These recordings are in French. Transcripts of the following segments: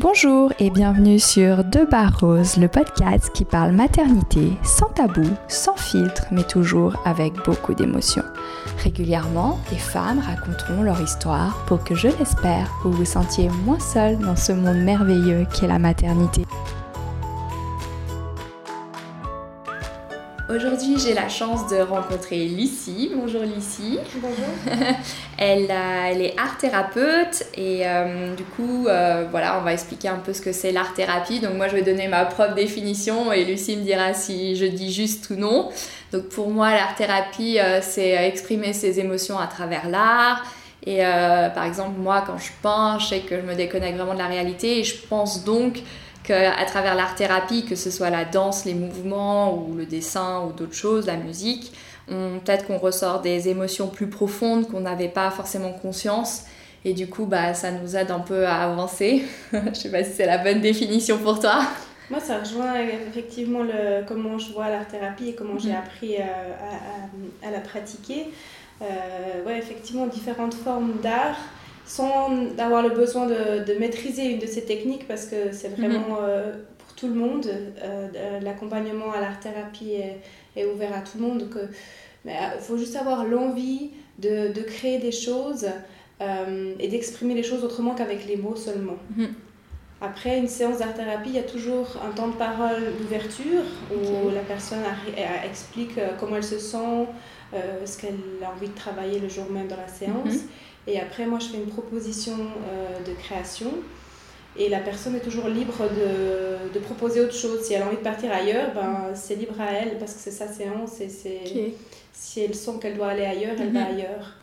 Bonjour et bienvenue sur Deux Barres le podcast qui parle maternité sans tabou, sans filtre, mais toujours avec beaucoup d'émotion. Régulièrement, des femmes raconteront leur histoire pour que, je l'espère, vous vous sentiez moins seul dans ce monde merveilleux qu'est la maternité. Aujourd'hui, j'ai la chance de rencontrer Lucie. Bonjour Lucie. Bonjour. elle, elle, est art thérapeute et euh, du coup, euh, voilà, on va expliquer un peu ce que c'est l'art thérapie. Donc moi, je vais donner ma propre définition et Lucie me dira si je dis juste ou non. Donc pour moi, l'art thérapie, euh, c'est exprimer ses émotions à travers l'art. Et par exemple, moi, quand je peins, je sais que je me déconnecte vraiment de la réalité et je pense donc à travers l'art thérapie, que ce soit la danse, les mouvements ou le dessin ou d'autres choses, la musique, peut-être qu'on ressort des émotions plus profondes qu'on n'avait pas forcément conscience. Et du coup, bah, ça nous aide un peu à avancer. je sais pas si c'est la bonne définition pour toi. Moi, ça rejoint effectivement le, comment je vois l'art thérapie et comment j'ai mhm. appris euh, à, à, la pratiquer. Euh, ouais, effectivement, différentes formes d'art sans avoir le besoin de, de, maîtriser une de ces techniques parce que c'est vraiment mhm. euh, pour tout le monde. Euh, l'accompagnement à l'art-thérapie est, est, ouvert à tout le monde. Il euh, faut juste avoir l'envie de, de, créer des choses et d'exprimer les choses autrement qu'avec les mots seulement. Mhm. Après une séance d'art-thérapie, il y a toujours un temps de parole d'ouverture où la personne explique comment elle se sent, ce qu'elle a envie de travailler le jour même dans la séance. Mhm. Et après, moi, je fais une proposition euh, de création. Et la personne est toujours libre de, de, proposer autre chose. Si elle a envie de partir ailleurs, ben, c'est libre à elle parce que c'est sa séance. Et c'est, Si elle sent qu'elle doit aller ailleurs, elle va mhm. ailleurs.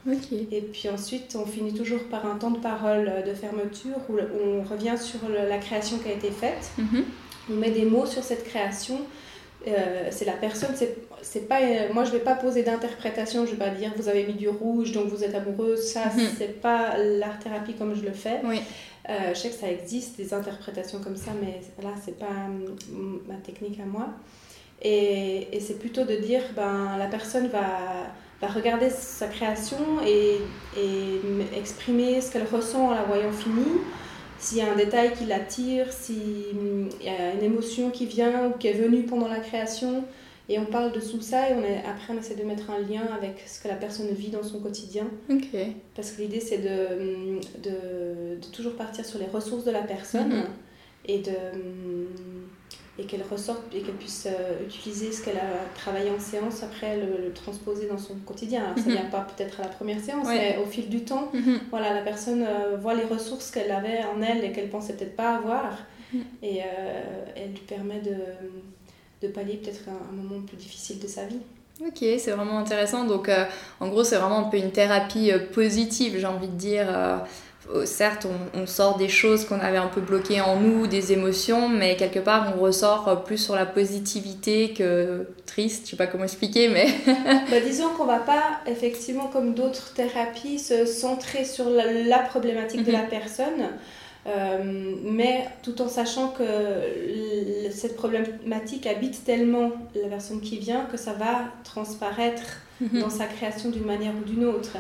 Et puis ensuite, on finit toujours par un temps de parole de fermeture où on revient sur la création qui a été faite. Mhm. On met des mots sur cette création euh, c'est la personne, c'est pas, euh, moi je vais pas poser d'interprétation, je vais pas dire vous avez mis du rouge donc vous êtes amoureuse, ça mhm. c'est pas l'art thérapie comme je le fais. Oui. Euh, je sais que ça existe des interprétations comme ça, mais là c'est pas ma technique à moi. Et, et c'est plutôt de dire ben la personne va, va regarder sa création et, et exprimer ce qu'elle ressent en la voyant finie s'il y a un détail qui l'attire, s'il hum, y a une émotion qui vient ou qui est venue pendant la création. Et on parle de tout ça et on après on essaie de mettre un lien avec ce que la personne vit dans son quotidien. Parce que l'idée c'est de, de, de, toujours partir sur les ressources de la personne mm-hmm. et de et qu'elle ressorte et qu'elle puisse euh, utiliser ce qu'elle a travaillé en séance après le, transposer dans son quotidien. Ça ne mhm. vient pas peut-être à la première séance, mais au fil du temps, mhm. voilà, la personne euh, voit les ressources qu'elle avait en elle et qu'elle pensait peut-être pas avoir mhm. et euh, elle lui permet de, de pallier peut-être un, moment plus difficile de sa vie. Ok, c'est vraiment intéressant. Donc, en gros, c'est vraiment un peu une thérapie positive, j'ai envie de dire euh, certes, on, sort des choses qu'on avait un peu bloquées en nous, des émotions, mais quelque part, on ressort plus sur la positivité que triste. Je sais pas comment expliquer, mais. bah, disons qu'on va pas, effectivement, comme d'autres thérapies, se centrer sur la, problématique de la mhm. personne. Euh, mais tout en sachant que cette problématique habite tellement la personne qui vient que ça va transparaître mhm. dans sa création d'une manière ou d'une autre.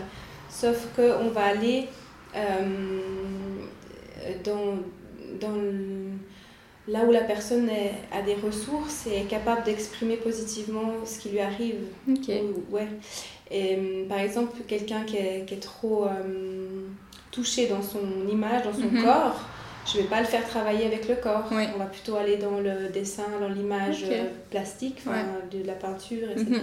Sauf qu'on va aller euh, dans, dans là où la personne a des ressources et est capable d'exprimer positivement ce qui lui arrive. ouais. Et, euh, par exemple, quelqu'un qui est, qui est, trop euh, touché dans son image, dans son mhm. corps, je ne vais pas le faire travailler avec le corps. On va plutôt aller dans le dessin, dans l'image plastique, de la peinture, etc.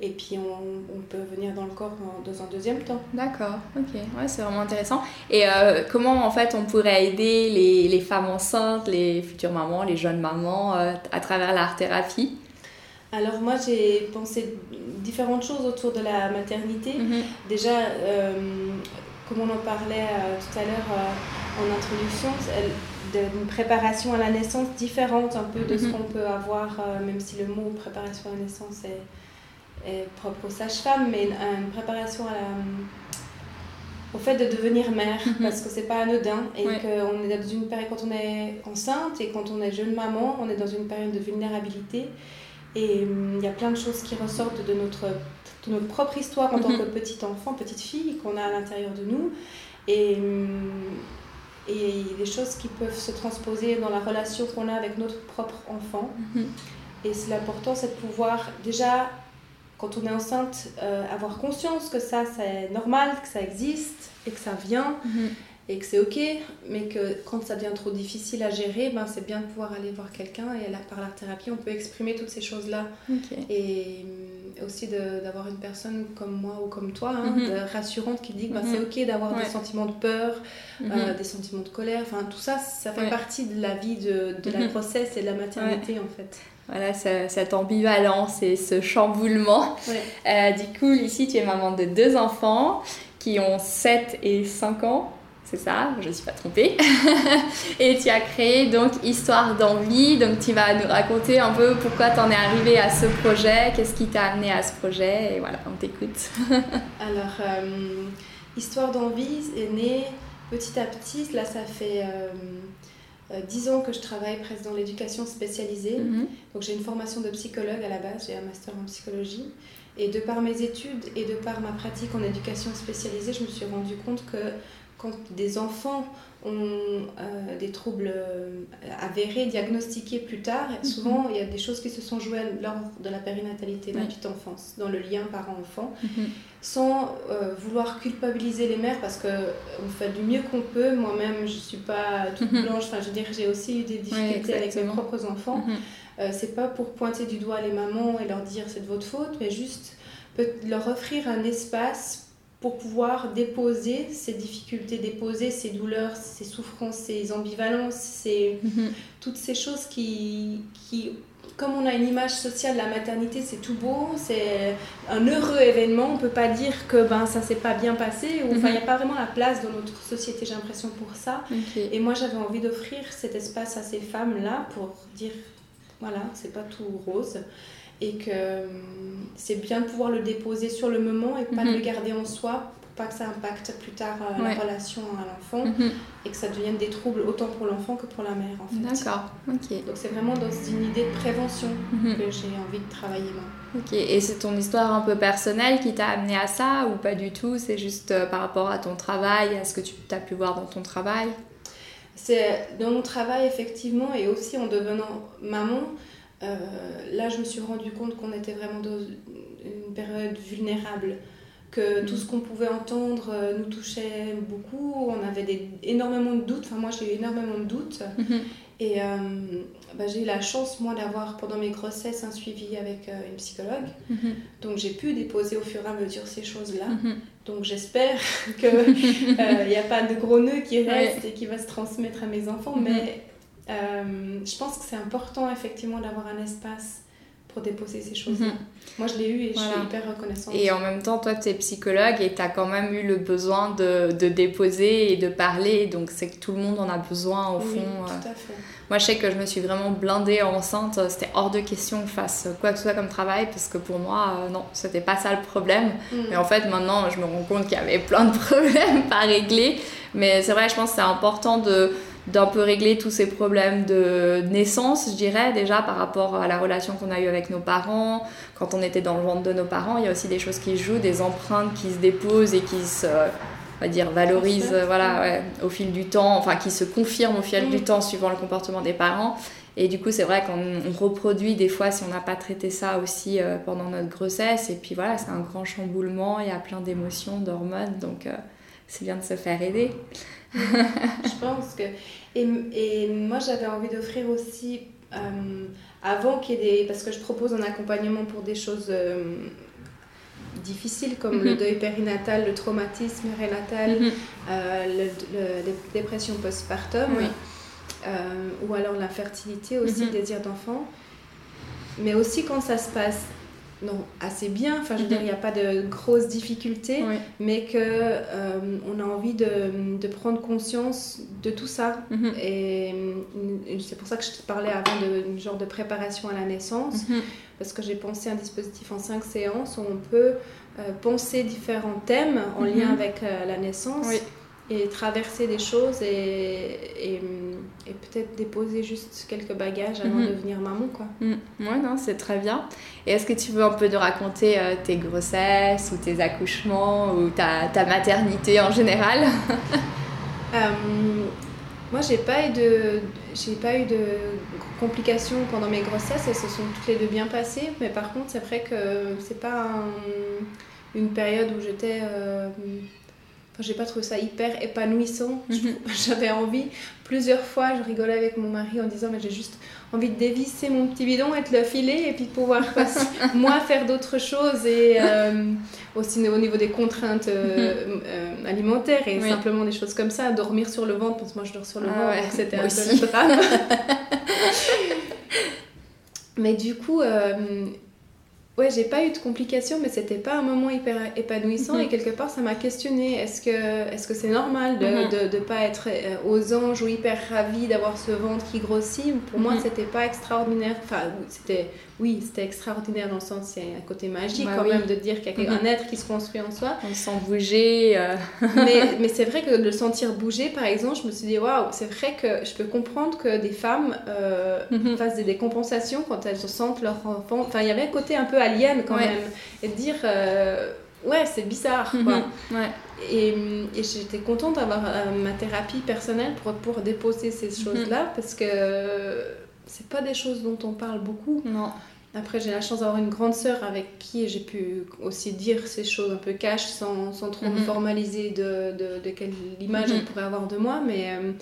Et puis on, on, peut venir dans le corps dans un deuxième temps. D'accord, ok, ouais, c'est vraiment intéressant. Et euh, comment en fait on pourrait aider les, les, femmes enceintes, les futures mamans, les jeunes mamans euh, à travers l'art thérapie? Alors moi j'ai pensé différentes choses autour de la maternité. Mhm. Déjà, euh, comme on en parlait tout à l'heure en introduction, d'une préparation à la naissance différente un peu de ce mhm. qu'on peut avoir, même si le mot préparation à la naissance est propre aux sages-femmes, mais une, préparation à la, au fait de devenir mère, mhm. parce que c'est pas anodin, et qu'on est dans une période, quand on est enceinte et quand on est jeune maman, on est dans une période de vulnérabilité, et hum, il y a plein de choses qui ressortent de notre, de notre propre histoire en tant mhm. que petit enfant, petite fille qu'on a à l'intérieur de nous, et hum, et des choses qui peuvent se transposer dans la relation qu'on a avec notre propre enfant. Mhm. Et c'est l'important, c'est de pouvoir déjà, quand on est enceinte, euh, avoir conscience que ça, c'est normal, que ça existe et que ça vient Mhm. Et que c'est ok, mais que quand ça devient trop difficile à gérer, ben, c'est bien de pouvoir aller voir quelqu'un et là, par l'art thérapie, on peut exprimer toutes ces choses-là. Et euh, aussi d'avoir une personne comme moi ou comme toi, hein, Mhm. de- rassurante, qui dit que ben, Mhm. c'est ok d'avoir Ouais. des sentiments de peur, Mhm. euh, des sentiments de colère, enfin tout ça, ça fait Ouais. partie de la vie de, de la Mhm. grossesse et de la maternité en fait. Voilà, ce- cette ambivalence et ce chamboulement. Euh, du coup, ici, tu es maman de deux enfants qui ont 7 et 5 ans. C'est ça, je ne suis pas trompée. et tu as créé donc Histoire d'envie. Donc tu vas nous raconter un peu pourquoi tu en es arrivée à ce projet, qu'est-ce qui t'a amené à ce projet. Et voilà, on t'écoute. Alors, euh, Histoire d'envie est née petit à petit. Là, ça fait euh, euh, 10 ans que je travaille presque dans l'éducation spécialisée. Mhm. Donc, j'ai une formation de psychologue à la base, j'ai un master en psychologie. Et de par mes études et de par ma pratique en éducation spécialisée, je me suis rendu compte que quand des enfants ont euh, des troubles euh, avérés, diagnostiqués plus tard, souvent il y a des choses qui se sont jouées lors de la périnatalité, de la petite enfance, dans le lien parent-enfant Mhm. sans euh, vouloir culpabiliser les mères parce que on fait du mieux qu'on peut. Moi-même, je suis pas toute Mhm. blanche. Enfin, je veux dire, j'ai aussi eu des difficultés avec mes propres enfants. Mhm. Euh, c'est pas pour pointer du doigt les mamans et leur dire c'est de votre faute, mais juste leur offrir un espace pour pouvoir déposer ces difficultés, déposer ces douleurs, ces souffrances, ces ambivalences, ces Mhm. toutes ces choses qui, qui, comme on a une image sociale la maternité, c'est tout beau, c'est un heureux événement, on peut pas dire que ben, ça s'est pas bien passé, ou enfin, il n'y a pas vraiment la place dans notre société, j'ai l'impression, pour ça. Et moi, j'avais envie d'offrir cet espace à ces femmes-là pour dire, voilà, c'est pas tout rose. Et que hum, c'est bien de pouvoir le déposer sur le moment et pas de Mhm. le garder en soi pour pas que ça impacte plus tard euh, Ouais. la relation à l'enfant Mhm. et que ça devienne des troubles autant pour l'enfant que pour la mère en fait. D'accord. Ok. Donc c'est vraiment dans une idée de prévention Mhm. que j'ai envie de travailler moi. Ok, et c'est ton histoire un peu personnelle qui t'a amené à ça ou pas du tout? C'est juste euh, par rapport à ton travail, à ce que tu as pu voir dans ton travail? C'est dans mon travail effectivement et aussi en devenant maman, euh, là je me suis rendu compte qu'on était vraiment dans une période vulnérable, que Mhm. tout ce qu'on pouvait entendre euh, nous touchait beaucoup, on avait des, énormément de doutes, enfin moi j'ai eu énormément de doutes et euh, bah, j'ai eu la chance moi d'avoir pendant mes grossesses un suivi avec euh, une psychologue, donc j'ai pu déposer au fur et à mesure ces choses-là. Donc j'espère qu'il n'y a pas de gros nœud qui reste et qui va se transmettre à mes enfants. Mhm. Mais euh, je pense que c'est important effectivement d'avoir un espace pour déposer ces choses-là. Mhm. Moi je l'ai eu et je Voilà. suis hyper reconnaissante. Et en même temps, toi, tu es psychologue et tu as quand même eu le besoin de, de déposer et de parler. Donc, c'est que tout le monde en a besoin, au oui, fond. euh. tout à fait. Moi, je sais que je me suis vraiment blindée enceinte. C'était hors de question que je fasse quoi que ce soit comme travail parce que pour moi, euh, non, c'était pas ça le problème. Mm. Et en fait, maintenant, je me rends compte qu'il y avait plein de problèmes pas réglés. Mais c'est vrai, je pense que c'est important de d'un peu régler tous ces problèmes de naissance, je dirais, déjà par rapport à la relation qu'on a eue avec nos parents, quand on était dans le ventre de nos parents. Il y a aussi des choses qui jouent, des empreintes qui se déposent et qui se, on va dire, valorisent voilà, ouais, au fil du temps, enfin qui se confirment au fil Mm. du temps suivant le comportement des parents. Et du coup, c'est vrai qu'on on reproduit des fois si on n'a pas traité ça aussi euh, pendant notre grossesse. Et puis voilà, c'est un grand chamboulement, il y a plein d'émotions, d'hormones, donc euh, c'est bien de se faire aider. je pense que. Et, et moi, j'avais envie d'offrir aussi, euh, avant qu'il y ait des. Parce que je propose un accompagnement pour des choses euh, difficiles comme le Mhm. deuil périnatal, le traumatisme rénatal, euh, le, le- la dépression postpartum, Oui. euh, ou alors l'infertilité aussi, Mhm. le désir d'enfant. Mais aussi quand ça se passe non, assez bien, enfin je veux Mhm. dire, il n'y a pas de grosses difficultés Oui. mais que euh, on a envie de, de prendre conscience de tout ça. Mhm. Et, euh, c'est pour ça que je te parlais avant d'une genre de préparation à la naissance, Mhm. parce que j'ai pensé un dispositif en cinq séances où on peut euh, penser différents thèmes en lien avec euh, la naissance. Oui. Et traverser des choses et, et, et peut-être déposer juste quelques bagages avant Mhm. de devenir maman. Quoi. Mm. Ouais, non, c'est très bien. Et est-ce que tu veux un peu nous raconter euh, tes grossesses ou tes accouchements ou ta, ta maternité en général? Euh, Moi, j'ai pas eu de, j'ai pas eu de complications pendant mes grossesses. Elles se sont toutes les deux bien passées. Mais par contre, c'est vrai que c'est pas une période où j'étais euh, Enfin, j'ai pas trouvé ça hyper épanouissant. Mhm. J'avais envie, plusieurs fois, je rigolais avec mon mari en disant Mais j'ai juste envie de dévisser mon petit bidon et de le filer et puis de pouvoir moi faire d'autres choses et euh, aussi au niveau des contraintes euh, mhm. euh, alimentaires et simplement des choses comme ça, dormir sur le ventre parce que moi je dors sur le ah ventre, c'était un peu le drame. Mais du coup, Ouais, j'ai pas eu de complications, mais c'était pas un moment hyper épanouissant et mhm. quelque part ça m'a questionné. Est-ce que est-ce que c'est normal de, mhm. de, de, pas être euh, aux anges ou hyper ravi d'avoir ce ventre qui grossit? Pour moi, mhm. c'était pas extraordinaire. Enfin, c'était oui, c'était extraordinaire dans le sens, c'est un côté magique bah quand même de dire qu'il y a un être qui se construit en soi. On sent bouger. Euh. mais mais c'est vrai que de le sentir bouger, par exemple, je me suis dit waouh, c'est vrai que je peux comprendre que des femmes euh, fassent des décompensations quand elles sentent leur enfant. Enfin, il y avait un côté un peu alien quand même. Et de dire, euh, ouais, c'est bizarre. Quoi. Mhm. ouais. Et, et j'étais contente d'avoir euh, ma thérapie personnelle pour, pour déposer ces mhm. choses-là parce que c'est pas des choses dont on parle beaucoup. Non. Après, j'ai la chance d'avoir une grande sœur avec qui j'ai pu aussi dire ces choses un peu cash sans, sans trop me mhm. formaliser de, de, de quelle image elle pourrait avoir de moi. Mais euh,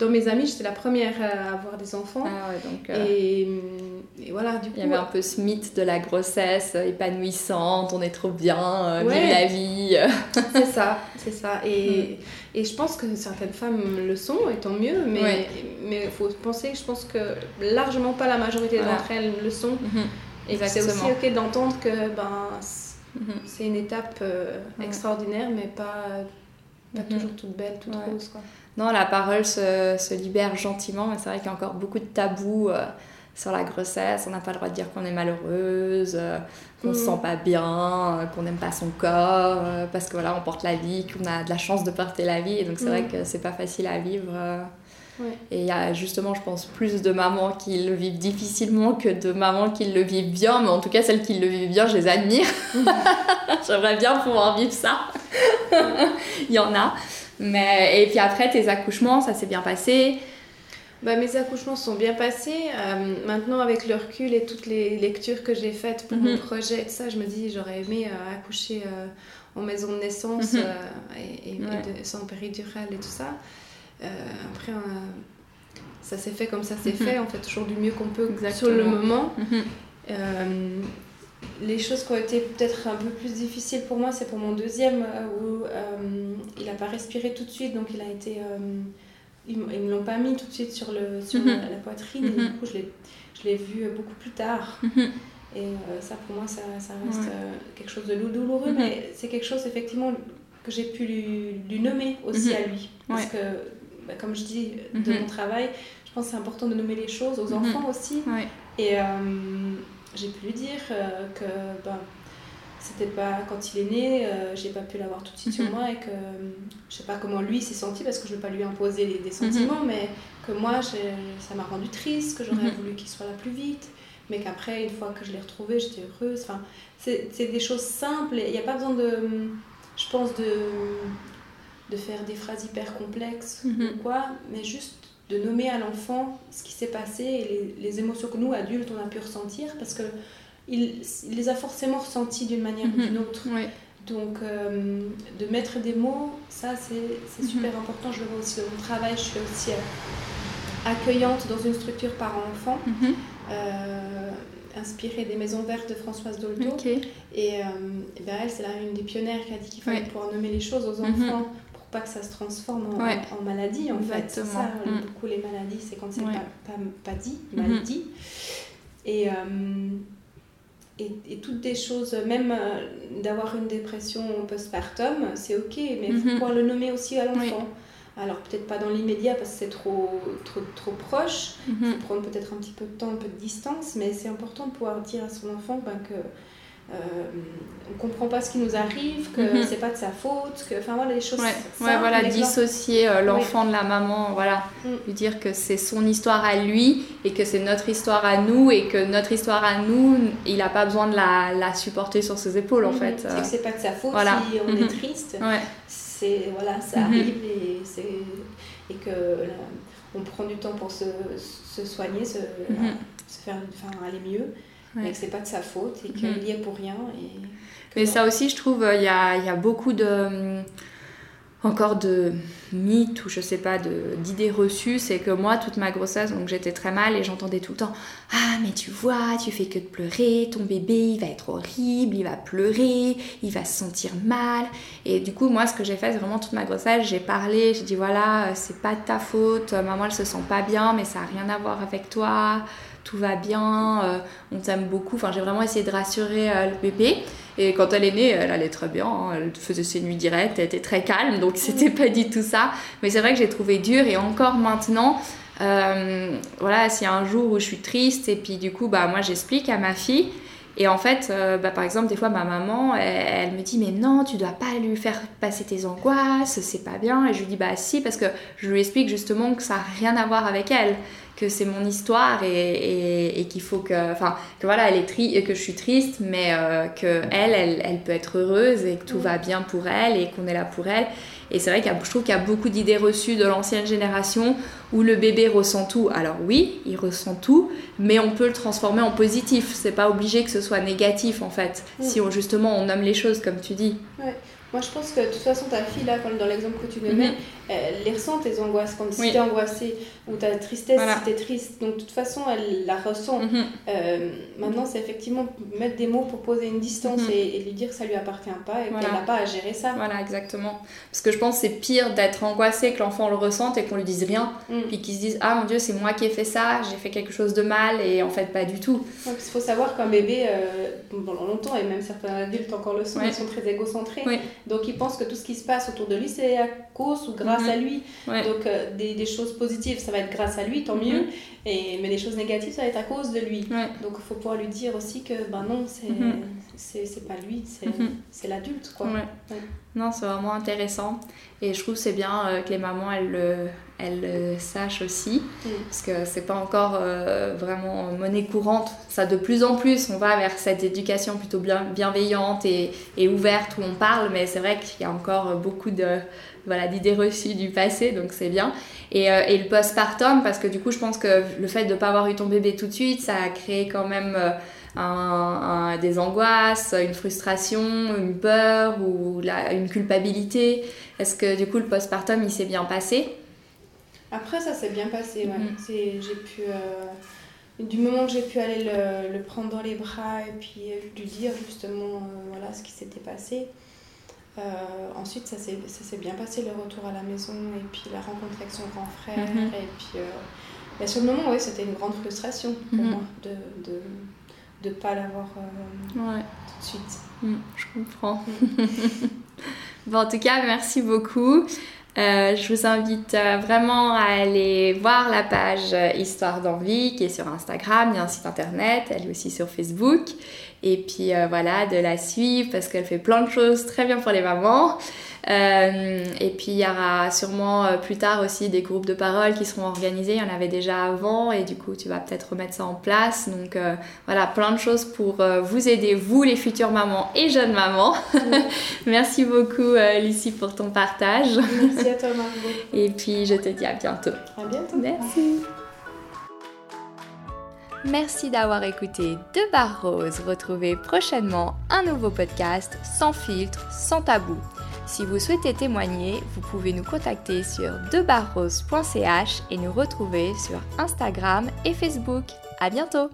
dans mes amis, j'étais la première à avoir des enfants. Ah ouais, donc, euh, et, et, voilà, du coup. Il y avait un peu ce mythe de la grossesse épanouissante, on est trop bien, euh, vive la vie. c'est ça, c'est ça. Et, mm. et je pense que certaines femmes le sont, et tant mieux, mais il faut penser, je pense que largement pas la majorité d'entre elles le sont. Mm-hmm. Et c'est aussi ok d'entendre que ben, mm-hmm. c'est une étape euh, extraordinaire, mais pas, pas mm-hmm. toujours toute belle, toute rose. Quoi non, la parole se, se libère gentiment, mais c'est vrai qu'il y a encore beaucoup de tabous euh, sur la grossesse. On n'a pas le droit de dire qu'on est malheureuse, euh, qu'on ne se mm. sent pas bien, euh, qu'on n'aime pas son corps, parce que voilà, on porte la vie, qu'on a de la chance de porter la vie. Et donc, c'est vrai mm. que c'est pas facile à vivre. Et il y a justement, je pense, plus de mamans qui le vivent difficilement que de mamans qui le vivent bien. Mais en tout cas, celles qui le vivent bien, je les admire. J'aimerais bien pouvoir vivre ça. il y en a. Mais, et puis après, tes accouchements, ça s'est bien passé bah, Mes accouchements sont bien passés. Euh, maintenant, avec le recul et toutes les lectures que j'ai faites pour mon mhm. projet, ça, je me dis, j'aurais aimé euh, accoucher euh, en maison de naissance mhm. et, sans péridurale et tout ça. après, ça s'est fait comme ça s'est mhm. fait. On fait toujours du mieux qu'on peut sur le moment les choses qui ont été peut-être un peu plus difficiles pour moi, c'est pour mon deuxième où euh, il n'a pas respiré tout de suite, donc il a été. Euh, ils, ne me l'ont pas mis tout de suite sur, le, sur mhm. la, poitrine, et du mhm. coup je l'ai vu beaucoup plus tard. Mhm. Et ça pour moi ça, ça reste quelque chose de douloureux, mais c'est quelque chose effectivement que j'ai pu lui, nommer aussi à lui. Parce que, bah, comme je dis de mon travail, je pense que c'est important de nommer les choses aux enfants aussi. Et j'ai pu lui dire euh, que ben, c'était pas quand il est né, euh, j'ai pas pu l'avoir tout de suite sur mhm. moi et que je sais pas comment lui s'est senti parce que je veux pas lui imposer des, sentiments, mhm. mais que moi ça m'a rendu triste, que j'aurais mhm. voulu qu'il soit là plus vite, mais qu'après une fois que je l'ai retrouvé, j'étais heureuse. Enfin, c'est des choses simples. Il n'y a pas besoin de, je pense, de de faire des phrases hyper complexes ou quoi, mais juste de nommer à l'enfant ce qui s'est passé et les, émotions que nous, adultes, on a pu ressentir, parce que il, les a forcément ressenties d'une manière ou mhm. d'une autre. Donc, euh, de mettre des mots, ça, c'est mhm. super important. Je le vois aussi dans mon travail. Je suis aussi euh, accueillante dans une structure parent-enfant, mhm. euh, inspirée des Maisons Vertes de Françoise Dolto. Et, ben elle, c'est une des pionnières qui a dit qu'il fallait pouvoir nommer les choses aux enfants pas que ça se transforme en, maladie en fait. C'est ça, mm. beaucoup les maladies, c'est quand c'est pas, pas, pas, dit, mal dit. Et, et, et, toutes des choses, même euh, d'avoir une dépression postpartum, c'est ok, mais il faut pouvoir le nommer aussi à l'enfant. Alors peut-être pas dans l'immédiat parce que c'est trop, trop, trop proche, il mm-hmm. faut prendre peut-être un petit peu de temps, un peu de distance, mais c'est important de pouvoir dire à son enfant ben, que on comprend pas ce qui nous arrive, que mhm. c'est pas de sa faute, que enfin voilà les choses. Ouais, voilà, dissocier euh, l'enfant de la maman, voilà, mm. lui dire que c'est son histoire à lui et que c'est notre histoire à nous et que notre histoire à nous, il a pas besoin de la, la supporter sur ses épaules en mm. fait. C'est que c'est pas de sa faute si on est mhm. triste. C'est voilà, ça mhm. arrive et c'est et que on prend du temps pour se, se soigner, se, se faire enfin, aller mieux, et que c'est pas de sa faute et qu'il y est pour rien. Et Mais ça aussi, je trouve, il y a, y a beaucoup de encore de mythes ou je sais pas d'idées reçues c'est que moi toute ma grossesse donc j'étais très mal et j'entendais tout le temps ah mais tu vois tu fais que de pleurer ton bébé il va être horrible il va pleurer il va se sentir mal et du coup moi ce que j'ai fait c'est vraiment toute ma grossesse j'ai parlé j'ai dit voilà c'est pas de ta faute maman elle se sent pas bien mais ça a rien à voir avec toi tout va bien, euh, on t'aime beaucoup. Enfin, j'ai vraiment essayé de rassurer euh, le bébé. Et quand elle est née, elle allait très bien. Hein. Elle faisait ses nuits directes, elle était très calme. Donc, c'était pas du tout ça. Mais c'est vrai que j'ai trouvé dur. Et encore maintenant, euh, voilà, s'il y a un jour où je suis triste, et puis du coup, bah, moi, j'explique à ma fille. Et en fait, bah, par exemple, des fois, ma maman, elle, me dit, mais non, tu dois pas lui faire passer tes angoisses, c'est pas bien. Et je lui dis, bah si, parce que je lui explique justement que ça n'a rien à voir avec elle que c'est mon histoire et, et, qu'il faut que, enfin, que voilà, elle est tri que je suis triste, mais euh, que elle, elle, peut être heureuse et que tout va bien pour elle et qu'on est là pour elle. Et c'est vrai qu'il je trouve qu'il y a beaucoup d'idées reçues de l'ancienne génération où le bébé ressent tout. Alors oui, il ressent tout, mais on peut le transformer en positif. C'est pas obligé que ce soit négatif en fait, si on, justement on nomme les choses comme tu dis. Ouais. Moi, je pense que de toute façon, ta fille, là, dans l'exemple que tu me mets, mhm. elle les ressent, tes angoisses. Quand si t'es angoissée ou ta tristesse, si t'es triste. Donc, de toute façon, elle la ressent. Mhm. Euh, maintenant, c'est effectivement mettre des mots pour poser une distance mhm. et, lui dire que ça lui appartient pas et qu'elle n'a pas à gérer ça. Voilà, exactement. Parce que je pense que c'est pire d'être angoissé, que l'enfant le ressente et qu'on lui dise rien. Mm. Puis qu'il se dise Ah mon Dieu, c'est moi qui ai fait ça, j'ai fait quelque chose de mal et en fait, pas du tout. Il faut savoir qu'un bébé, euh, pendant longtemps, et même certains adultes encore le sont, ils sont très égocentrés. Donc il pense que tout ce qui se passe autour de lui, c'est à cause ou grâce mhm. à lui. Donc euh, des, des, choses positives, ça va être grâce à lui, tant mieux. Mhm. Et, mais des choses négatives, ça va être à cause de lui. Donc il faut pouvoir lui dire aussi que ben non, c'est mhm. C'est pas lui, c'est l'adulte. quoi. Non, c'est vraiment intéressant. Et je trouve c'est bien euh, que les mamans, elles le, elles le sachent aussi. Parce que c'est pas encore euh, vraiment monnaie courante. Ça, de plus en plus, on va vers cette éducation plutôt bien, bienveillante et, et ouverte où on parle. Mais c'est vrai qu'il y a encore beaucoup de voilà, d'idées reçues du passé, donc c'est bien. Et, euh, et le postpartum, parce que du coup, je pense que le fait de ne pas avoir eu ton bébé tout de suite, ça a créé quand même euh, un, des angoisses, une frustration, une peur ou la, une culpabilité. Est-ce que du coup, le postpartum, il s'est bien passé? Après, ça s'est bien passé, ouais. Mm. J'ai pu... Euh, du moment que j'ai pu aller le, le, prendre dans les bras et puis lui dire justement voilà ce qui s'était passé, euh, ensuite, ça s'est bien passé le retour à la maison et puis la rencontre avec son grand frère. Mhm. Et puis, euh, sur le moment, oui, c'était une grande frustration pour mhm. moi de de, pas l'avoir euh, tout de suite. Mhm, je comprends. bon, en tout cas, merci beaucoup. je vous invite vraiment à aller voir la page Histoire d'envie qui est sur Instagram, il y a un site internet, elle est aussi sur Facebook et puis euh, voilà, de la suivre parce qu'elle fait plein de choses très bien pour les mamans. Euh, et puis il y aura sûrement euh, plus tard aussi des groupes de parole qui seront organisés. Il y en avait déjà avant et du coup tu vas peut-être remettre ça en place. Donc voilà, plein de choses pour vous aider, vous les futures mamans et jeunes mamans. Merci beaucoup Lucie pour ton partage. Merci à toi Margot. Et puis je te dis à bientôt. À bientôt. Merci. Merci d'avoir écouté Deux Barres. Retrouvez prochainement un nouveau podcast sans filtre, sans tabou. Si vous souhaitez témoigner, vous pouvez nous contacter sur deuxbarroses.ch et nous retrouver sur Instagram et Facebook. À bientôt!